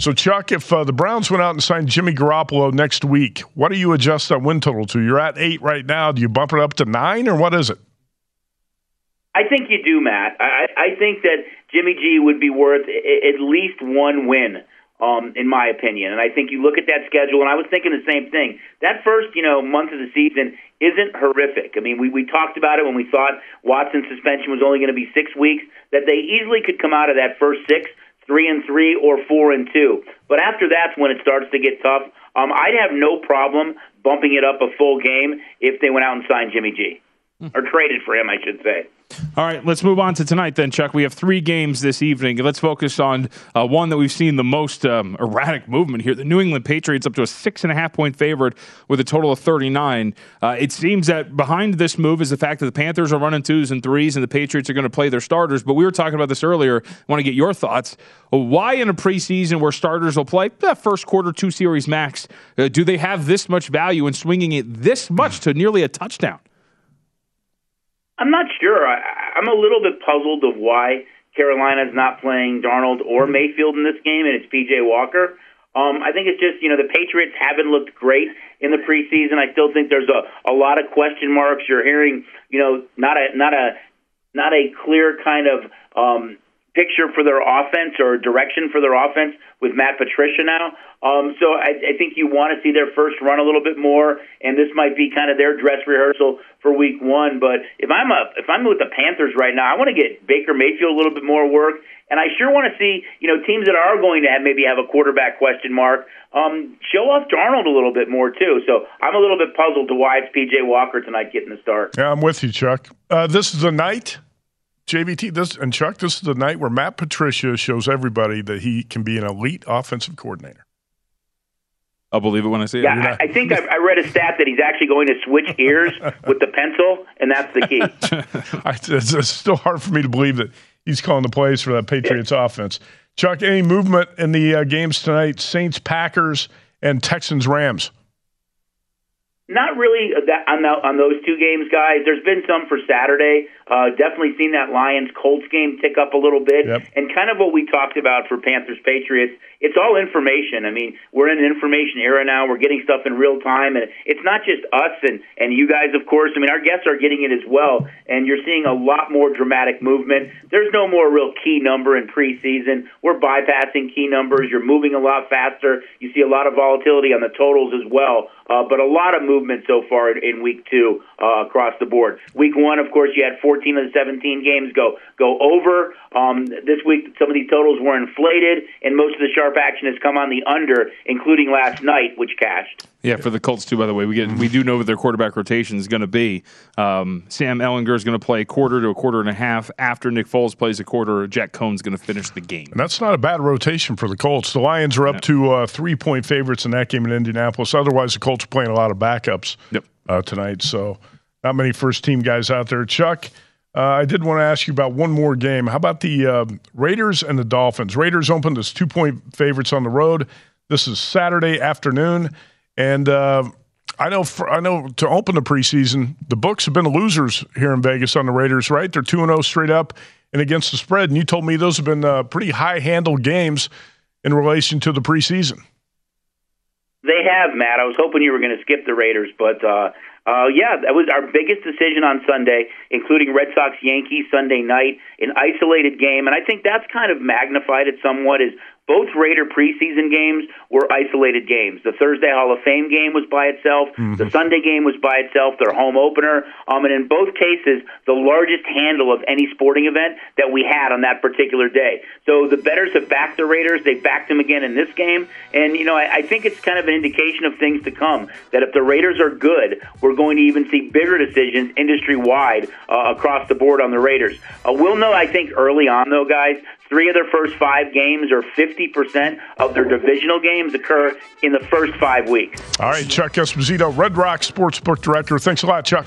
C: So, Chuck, if uh, the Browns went out and signed Jimmy Garoppolo next week, what do you adjust that win total to? You're at eight right now. Do you bump it up to nine, or what is it?
E: I think you do, Matt. I, I think that Jimmy G would be worth at least one win um, in my opinion. And I think you look at that schedule, and I was thinking the same thing. That first, you know, month of the season isn't horrific. I mean, we, we talked about it when we thought Watson's suspension was only going to be six weeks, that they easily could come out of that first six, three and three, or four and two. But after that's when it starts to get tough. Um, I'd have no problem bumping it up a full game if they went out and signed Jimmy G. Or traded for him, I should say.
B: All right, let's move on to tonight then, Chuck. We have three games this evening. Let's focus on uh, one that we've seen the most um, erratic movement here. The New England Patriots up to a six and a half point favorite with a total of 39. Uh, it seems that behind this move is the fact that the Panthers are running twos and threes and the Patriots are going to play their starters. But we were talking about this earlier. I want to get your thoughts. Why in a preseason where starters will play the first quarter, two series max, uh, do they have this much value in swinging it this much to nearly a touchdown?
E: I'm not sure. I, I'm a little bit puzzled of why Carolina's not playing Darnold or Mayfield in this game, and it's PJ Walker. Um, I think it's just you know the Patriots haven't looked great in the preseason. I still think there's a a lot of question marks. You're hearing you know not a not a not a clear kind of um, picture for their offense or direction for their offense with Matt Patricia now. Um, so I, I think you want to see their first run a little bit more, and this might be kind of their dress rehearsal for Week One. But if I'm a if I'm with the Panthers right now, I want to get Baker Mayfield a little bit more work, and I sure want to see you know teams that are going to have maybe have a quarterback question mark um, show off Darnold a little bit more too. So I'm a little bit puzzled to why it's PJ Walker tonight getting the start.
C: Yeah, I'm with you, Chuck. Uh, this is the night JVT, this and Chuck, this is the night where Matt Patricia shows everybody that he can be an elite offensive coordinator.
B: I'll believe it when I see it.
E: Yeah, I, I think I, I read a stat that he's actually going to switch ears with the pencil, and that's the key.
C: I, it's, it's still hard for me to believe that he's calling the plays for that Patriots offense. Chuck, any movement in the uh, games tonight? Saints, Packers, and Texans, Rams.
E: Not really that, on, the, on those two games, guys. There's been some for Saturday. Uh, definitely seen that Lions Colts game tick up a little bit,
C: yep.
E: and kind of what we talked about for Panthers Patriots. It's all information. I mean, we're in an information era now. We're getting stuff in real time, and it's not just us and and you guys, of course. I mean, our guests are getting it as well, and you're seeing a lot more dramatic movement. There's no more real key number in preseason. We're bypassing key numbers. You're moving a lot faster. You see a lot of volatility on the totals as well, uh, but a lot of movement so far in, in week two uh, across the board. Week one, of course, you had 14 of the 17 games go go over. Um, this week, some of these totals were inflated, and most of the sharp action has come on the under, including last night, which cashed.
B: Yeah, for the Colts too. By the way, we get we do know what their quarterback rotation is going to be. Um, Sam Ehlinger is going to play a quarter to a quarter and a half after Nick Foles plays a quarter. Jack Coan's going to finish the game.
C: And that's not a bad rotation for the Colts. The Lions are up to uh, three point favorites in that game in Indianapolis. Otherwise, the Colts are playing a lot of backups
B: yep.
C: uh, tonight. So not many first team guys out there. Chuck, uh, I did want to ask you about one more game. How about the uh, Raiders and the Dolphins? Raiders opened as two point favorites on the road. This is Saturday afternoon. And uh, I know, for, I know to open the preseason, the books have been losers here in Vegas on the Raiders. Right, they're two and zero straight up and against the spread. And you told me those have been uh, pretty high handled games in relation to the preseason.
E: They have, Matt. I was hoping you were going to skip the Raiders, but uh, yeah, that was our biggest decision on Sunday, including Red Sox Yankees Sunday night, an isolated game, and I think that's kind of magnified it somewhat. Is both Raider preseason games were isolated games. The Thursday Hall of Fame game was by itself. Mm-hmm. The Sunday game was by itself, their home opener. Um, and in both cases, the largest handle of any sporting event that we had on that particular day. So the betters have backed the Raiders. They backed them again in this game. And, you know, I, I think it's kind of an indication of things to come that if the Raiders are good, we're going to even see bigger decisions industry wide uh, across the board on the Raiders. Uh, we'll know, I think, early on, though, guys, Three of their first five games, or 50% of their divisional games, occur in the first five weeks.
C: All right, Chuck Esposito, Red Rock Sportsbook Director. Thanks a lot, Chuck.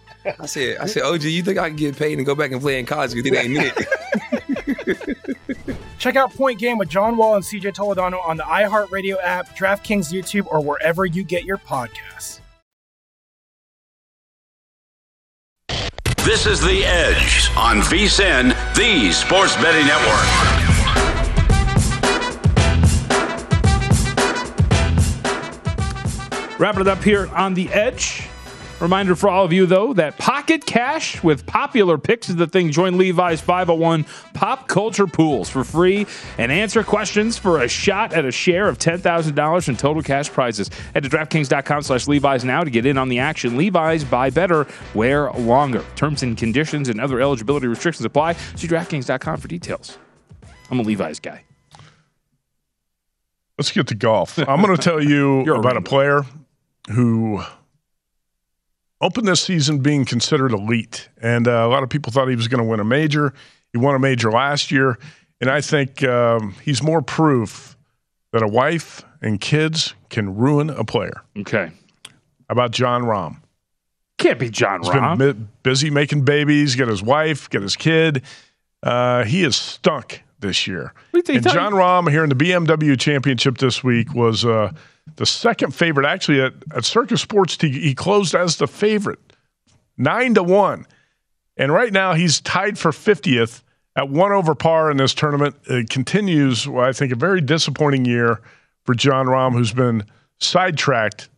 F: I said, I said, OG, you think I can get paid and go back and play in college? Because it ain't it.
D: Check out Point Game with John Wall and CJ Toledano on the iHeartRadio app, DraftKings YouTube, or wherever you get your podcasts.
A: This is The Edge on VSIN, the Sports Betting Network.
B: Wrapping it up here on the edge. Reminder for all of you, though, that Pocket Cash with popular picks is the thing. Join Levi's 501 Pop Culture Pools for free and answer questions for a shot at a share of $10,000 in total cash prizes. Head to DraftKings.com slash Levi's now to get in on the action. Levi's, buy better, wear longer. Terms and conditions and other eligibility restrictions apply. See DraftKings.com for details. I'm a Levi's guy.
C: Let's get to golf. I'm going to tell you about a player who opened this season being considered elite, and uh, a lot of people thought he was going to win a major. He won a major last year, and I think um, he's more proof that a wife and kids can ruin a player.
B: Okay.
C: How about Jon Rahm?
B: Can't be John
C: He's been busy making babies, get his wife, get his kid. Uh, he is stunk this year.
B: What do you
C: And
B: think?
C: Jon Rahm here in the BMW Championship this week was uh, the second favorite. Actually, at, at Circa Sports, he, he closed as the favorite, nine to one. And right now, he's tied for 50th at one over par in this tournament. It continues, well, I think, a very disappointing year for Jon Rahm, who's been sidetracked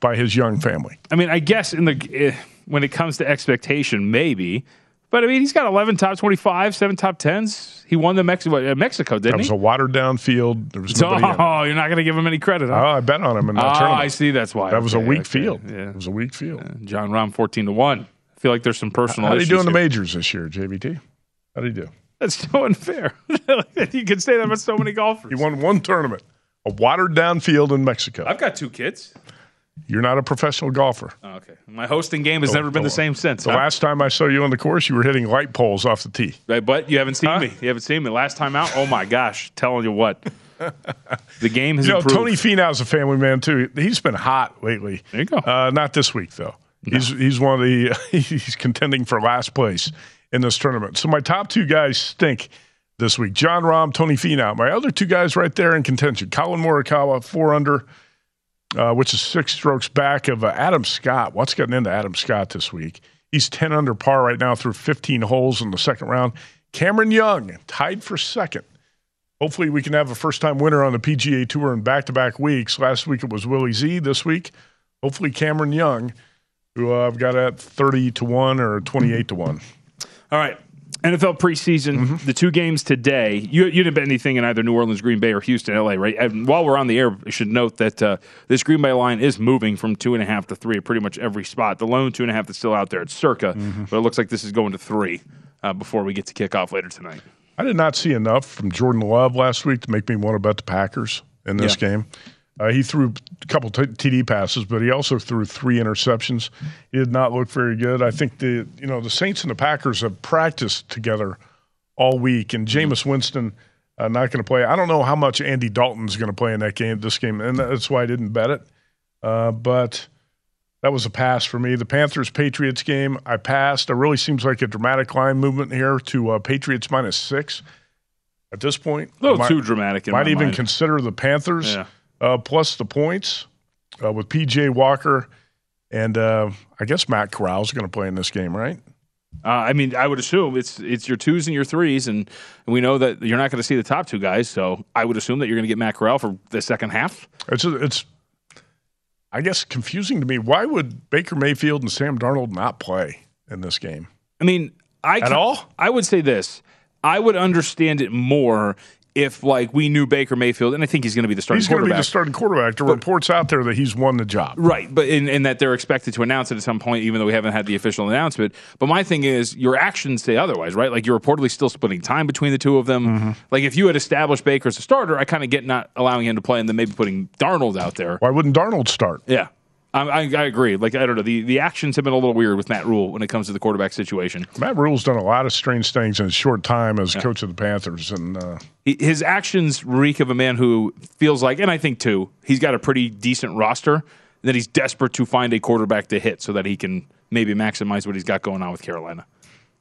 C: by his young family.
B: I mean, I guess in the eh, when it comes to expectation, maybe. But I mean, he's got 11 top 25, seven top 10s. He won the Mexico, uh, Mexico
C: That
B: didn't he?
C: That was
B: he?
C: a watered down field. There was
B: So-
C: nobody in it.
B: oh, you're not going to give him any credit,
C: Oh. I bet on him in that
B: Ah,
C: tournament.
B: I see. That's why.
C: That was a
B: Okay,
C: weak
B: okay,
C: field.
B: Yeah.
C: It was a weak field.
B: Jon Rahm 14 to 1. I feel like there's some personal
C: How did he
B: issues
C: do in the
B: here.
C: majors this year, JVT? How did he do?
B: That's so unfair. you can say that about so many golfers.
C: He won one tournament, a watered down field in Mexico.
B: I've got two kids.
C: You're not a professional golfer.
B: Oh, okay. My hosting game has
C: Go-
B: never been
C: go
B: the same since.
C: The
B: huh?
C: last time I saw you on the course, you were hitting light poles off the tee.
B: Right, but you haven't seen me. You haven't seen me. Last time out, oh my gosh, telling you what. The game has
C: You know,
B: improved.
C: Tony Finau's a family man too. He's been hot lately.
B: There you go.
C: Uh, not this week though. He's he's one of the he's contending for last place in this tournament. So my top two guys stink this week: Jon Rahm, Tony Finau. My other two guys right there in contention: Collin Morikawa, four under, uh, which is six strokes back of uh, Adam Scott. What's gotten into Adam Scott this week? He's ten under par right now through 15 holes in the second round. Cameron Young tied for second. Hopefully, we can have a first time winner on the PGA Tour in back to back weeks. Last week it was Willie Z. This week, hopefully, Cameron Young, who uh, I've got at 30 to 1 or 28 to 1.
B: All right. NFL preseason,
C: Mm-hmm.
B: the two games today. You, you didn't bet anything in either New Orleans, Green Bay, or Houston, LA, right? And while we're on the air, I should note that uh, this Green Bay line is moving from two and a half to three at pretty much every spot. The lone two and a half that's still out there, at Circa,
C: Mm-hmm.
B: but it looks like this is going to three uh, before we get to kick off later tonight.
C: I did not see enough from Jordan Love last week to make me want to bet the Packers in this
B: Yeah.
C: game. Uh, he threw a couple t- TD passes, but he also threw three interceptions. He did not look very good. I think the you know the Saints and the Packers have practiced together all week, and Jameis Winston uh, not going to play. I don't know how much Andy Dalton's going to play in that game, this game, and that's why I didn't bet it. Uh, but that was a pass for me. The Panthers Patriots game, I passed. It really seems like a dramatic line movement here to uh, Patriots minus six at this point.
B: A little
C: Might-
B: too dramatic in
C: Might even
B: mind.
C: consider the Panthers
B: Yeah.
C: Uh, plus the points uh, with PJ Walker and uh, I guess Matt Corral's going to play in this game, right?
B: Uh, I mean, I would assume it's it's your twos and your threes, and we know that you're not going to see the top two guys. So I would assume that you're going to get Matt Corral for the second half.
C: It's it's I guess confusing to me. Why would Baker Mayfield and Sam Darnold not play in this game?
B: I mean, I
C: At
B: can-
C: all?
B: I would say this. I would understand it more if like we knew Baker Mayfield, and I think he's going to be the starting
C: He's going to be
B: quarterback.
C: the starting quarterback. The reports out there that he's won the job.
B: Right, but in, in that they're expected to announce it at some point, even though we haven't had the official announcement. But my thing is, your actions say otherwise, right? Like you're reportedly still splitting time between the two of them.
C: Mm-hmm.
B: Like if you had established Baker as a starter, I kind of get not allowing him to play and then maybe putting Darnold out there.
C: Why wouldn't Darnold start?
B: Yeah. I, I, I agree. Like I don't know, the, the actions have been a little weird with Matt Rhule when it comes to the quarterback situation.
C: Matt Rhule's done a lot of strange things in a short time as coach of the Panthers, and uh,
B: His actions reek of a man who feels like, and I think too, he's got a pretty decent roster. and That he's desperate to find a quarterback to hit so that he can maybe maximize what he's got going on with Carolina.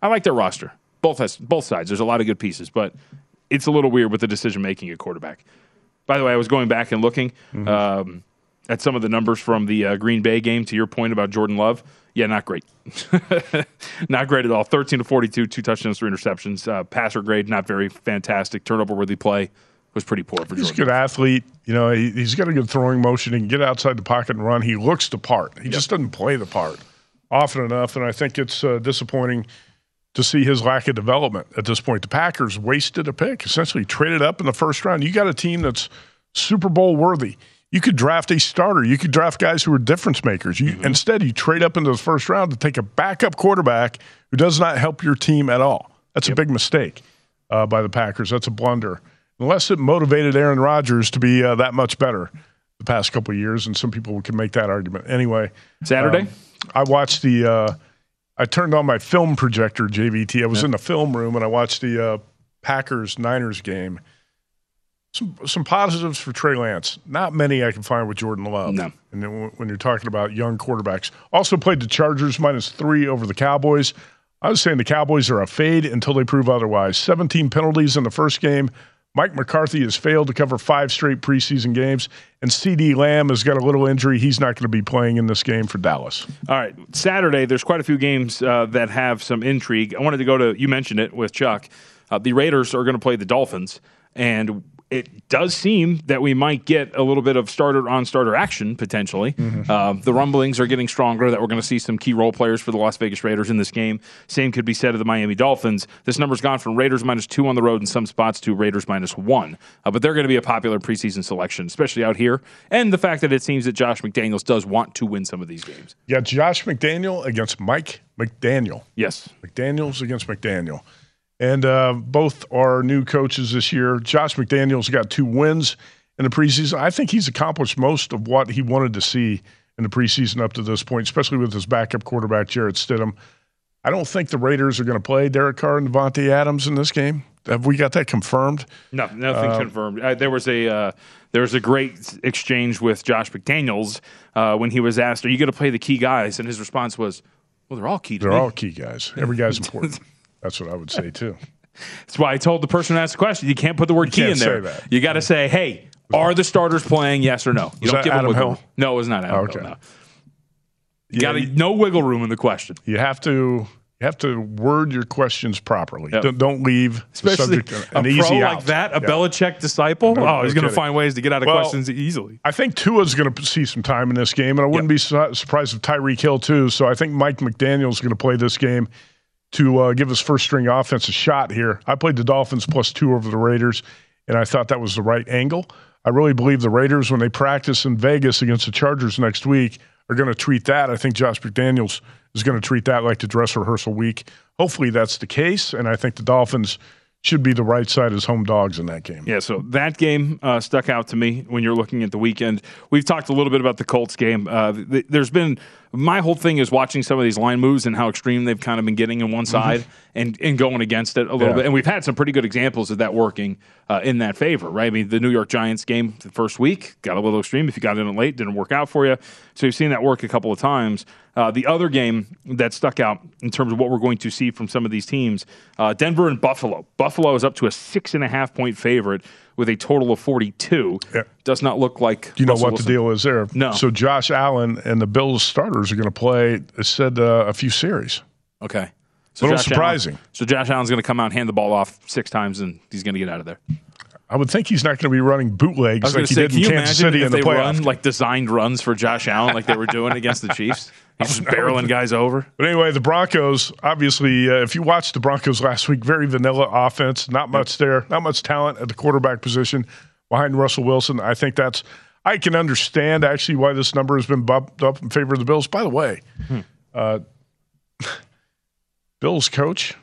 B: I like their roster, both has both sides. There's a lot of good pieces, but it's a little weird with the decision making at quarterback. By the way, I was going back and looking um, at some of the numbers from the uh, Green Bay game. To your point about Jordan Love, yeah, not great, not great at all. Thirteen to forty-two, two touchdowns, three interceptions. Uh, passer grade, not very fantastic. Turnover worthy play was pretty poor for Jordan.
C: he's a good athlete. You know, he, he's got a good throwing motion. He can get outside the pocket and run. He looks the part. He just doesn't play the part often enough, and I think it's uh, disappointing to see his lack of development at this point. The Packers wasted a pick, essentially traded up in the first round. You got a team that's Super Bowl worthy. You could draft a starter. You could draft guys who are difference makers. You, Instead, you trade up into the first round to take a backup quarterback who does not help your team at all. That's a big mistake uh, by the Packers. That's a blunder. Unless it motivated Aaron Rodgers to be uh, that much better the past couple of years, and some people can make that argument. Anyway,
B: Saturday?
C: um, I watched the. Uh, I turned on my film projector, JVT. I was in the film room and I watched the uh, Packers Niners game. Some some positives for Trey Lance. Not many I can find with Jordan Love.
B: No.
C: And then when- when you're talking about young quarterbacks, also played the Chargers minus three over the Cowboys. I was saying the Cowboys are a fade until they prove otherwise. 17 penalties in the first game. Mike McCarthy has failed to cover five straight preseason games, and CeeDee Lamb has got a little injury. He's not going to be playing in this game for Dallas.
B: All right, Saturday. There's quite a few games uh, that have some intrigue. I wanted to go to. You mentioned it with Chuck. Uh, the Raiders are going to play the Dolphins, and it does seem that we might get a little bit of starter on starter action potentially. Uh, the rumblings are getting stronger that we're going to see some key role players for the Las Vegas Raiders in this game. Same could be said of the Miami Dolphins. This number's gone from Raiders minus two on the road in some spots to Raiders minus one, uh, but they're going to be a popular preseason selection, especially out here. And the fact that it seems that Josh McDaniels does want to win some of these games.
C: Yeah, Josh McDaniel against Mike McDaniel.
B: Yes.
C: McDaniels against McDaniel. And uh, both are new coaches this year. Josh McDaniels got two wins in the preseason. I think he's accomplished most of what he wanted to see in the preseason up to this point, especially with his backup quarterback, Jarrett Stidham. I don't think the Raiders are going to play Derek Carr and Davante Adams in this game. Have we got that confirmed?
B: No, nothing
C: Um,
B: confirmed. Uh, there was a uh, there was a great exchange with Josh McDaniels uh, when he was asked, "Are you going to play the key guys?" And his response was, "Well, they're all key
C: They're
B: me."
C: all key guys. Every guy's important. That's what I would say, too.
B: That's why I told the person who asked the question, you can't put the word
C: You
B: key in there. You got to say, "Hey, are the starters playing? Yes or no?" You
C: Was
B: don't
C: that
B: give them
C: Adam
B: wiggle
C: Hill?
B: No, it was not Adam
C: okay.
B: Hill. No. You got to no wiggle room in the question.
C: You have to you have to word your questions properly.
B: Yep.
C: Don't, don't leave
B: Especially
C: the subject
B: a
C: an
B: pro
C: easy
B: like that, a
C: Yeah.
B: Belichick disciple.
C: No-
B: oh,
C: no
B: he's going to find ways to get out of
C: Well,
B: questions easily.
C: I think Tua's going to see some time in this game, and I wouldn't be su- surprised if Tyreek Hill too. So I think Mike McDaniel's going to play this game to uh, give his first string offense a shot here. I played the Dolphins plus two over the Raiders, and I thought that was the right angle. I really believe the Raiders, when they practice in Vegas against the Chargers next week, are going to treat that. I think Josh McDaniels is going to treat that like the dress rehearsal week. Hopefully that's the case, and I think the Dolphins should be the right side as home dogs in that game.
B: Yeah, so that game uh, stuck out to me when you're looking at the weekend. We've talked a little bit about the Colts game. Uh, th- there's been my whole thing is watching some of these line moves and how extreme they've kind of been getting in one side and, and going against it a little
C: Yeah.
B: bit. And we've had some pretty good examples of that working uh, in that favor, right? I mean, the New York Giants game the first week got a little extreme. If you got in late, didn't work out for you. So you've seen that work a couple of times. Uh, the other game that stuck out in terms of what we're going to see from some of these teams, uh, Denver and Buffalo. Buffalo is up to a six and a half point favorite with a total of 42. Does not look like.
C: Do you know
B: Russell
C: what
B: Wilson.
C: the deal is there?
B: No.
C: So Josh Allen and the Bills starters are going to play. It said uh, a few series.
B: Okay.
C: Little
B: Josh
C: surprising.
B: Allen, so Josh Allen's going to come out and hand the ball off six times, and he's going to get out of there.
C: I would think he's not going to be running bootlegs like he
B: say,
C: did in Kansas City in the
B: they
C: playoffs.
B: run like designed runs for Josh Allen, like they were doing against the Chiefs? He's just barreling guys over.
C: But anyway, the Broncos, obviously, uh, if you watched the Broncos last week, very vanilla offense, not much there, not much talent at the quarterback position behind Russell Wilson. I think that's, I can understand actually why this number has been bumped up in favor of the Bills. By the way,
B: Hmm.
C: uh, Bills coach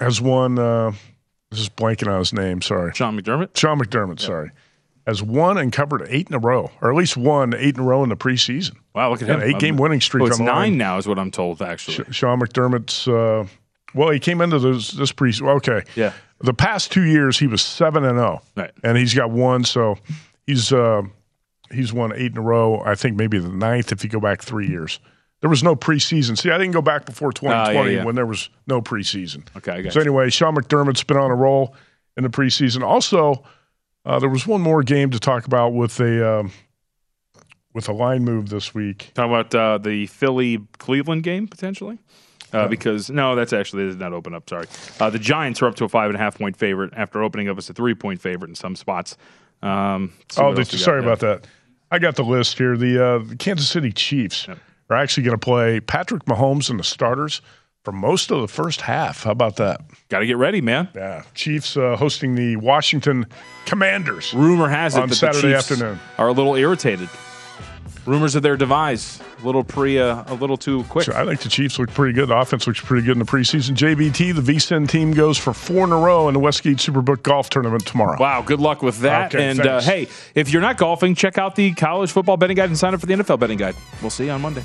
C: has won, uh, this is blanking on his name, sorry.
B: Sean McDermott?
C: Sean McDermott, sorry. Has won and covered eight in a row, or at least won eight in a row in the preseason.
B: Wow, look at him.
C: eight game winning streak
B: Oh, it's
C: on the line.
B: nine now, is what I'm told, actually.
C: Sean McDermott's. Uh, well, he came into this this pre. Okay,
B: Yeah.
C: The past two years, he was seven and zero,
B: Right.
C: and he's got one. So he's uh, he's won eight in a row. I think maybe the ninth if you go back three years. There was no preseason. See, I didn't go back before 2020
B: Ah, yeah.
C: when there was no preseason.
B: Okay, I got
C: So
B: you.
C: anyway, Sean McDermott's been on a roll in the preseason. Also, uh, there was one more game to talk about with a um, with a line move this week.
B: Talking about uh, the Philly Cleveland game potentially. Uh, because no, that's actually did not open up. Sorry, uh, the Giants are up to a five and a half point favorite after opening up as a three point favorite in some spots. Um,
C: Oh, the,
B: else we got
C: sorry
B: there.
C: about that. I got the list here. The, uh, the Kansas City Chiefs are actually going to play Patrick Mahomes and the starters for most of the first half. How about that?
B: Got to get ready, man.
C: Yeah, Chiefs uh, hosting the Washington Commanders.
B: Rumor has it
C: on
B: that
C: Saturday
B: the Chiefs
C: afternoon.
B: are a little irritated. Rumors of their demise, a little pre, uh, a little too quick.
C: So I think the Chiefs look pretty good. The offense looks pretty good in the preseason. JVT, the VSIN team goes for four in a row in the Westgate Superbook Golf Tournament tomorrow.
B: Wow, good luck with that.
C: Okay,
B: and uh, hey, if you're not golfing, check out the college football betting guide and sign up for the NFL betting guide. We'll see you on Monday.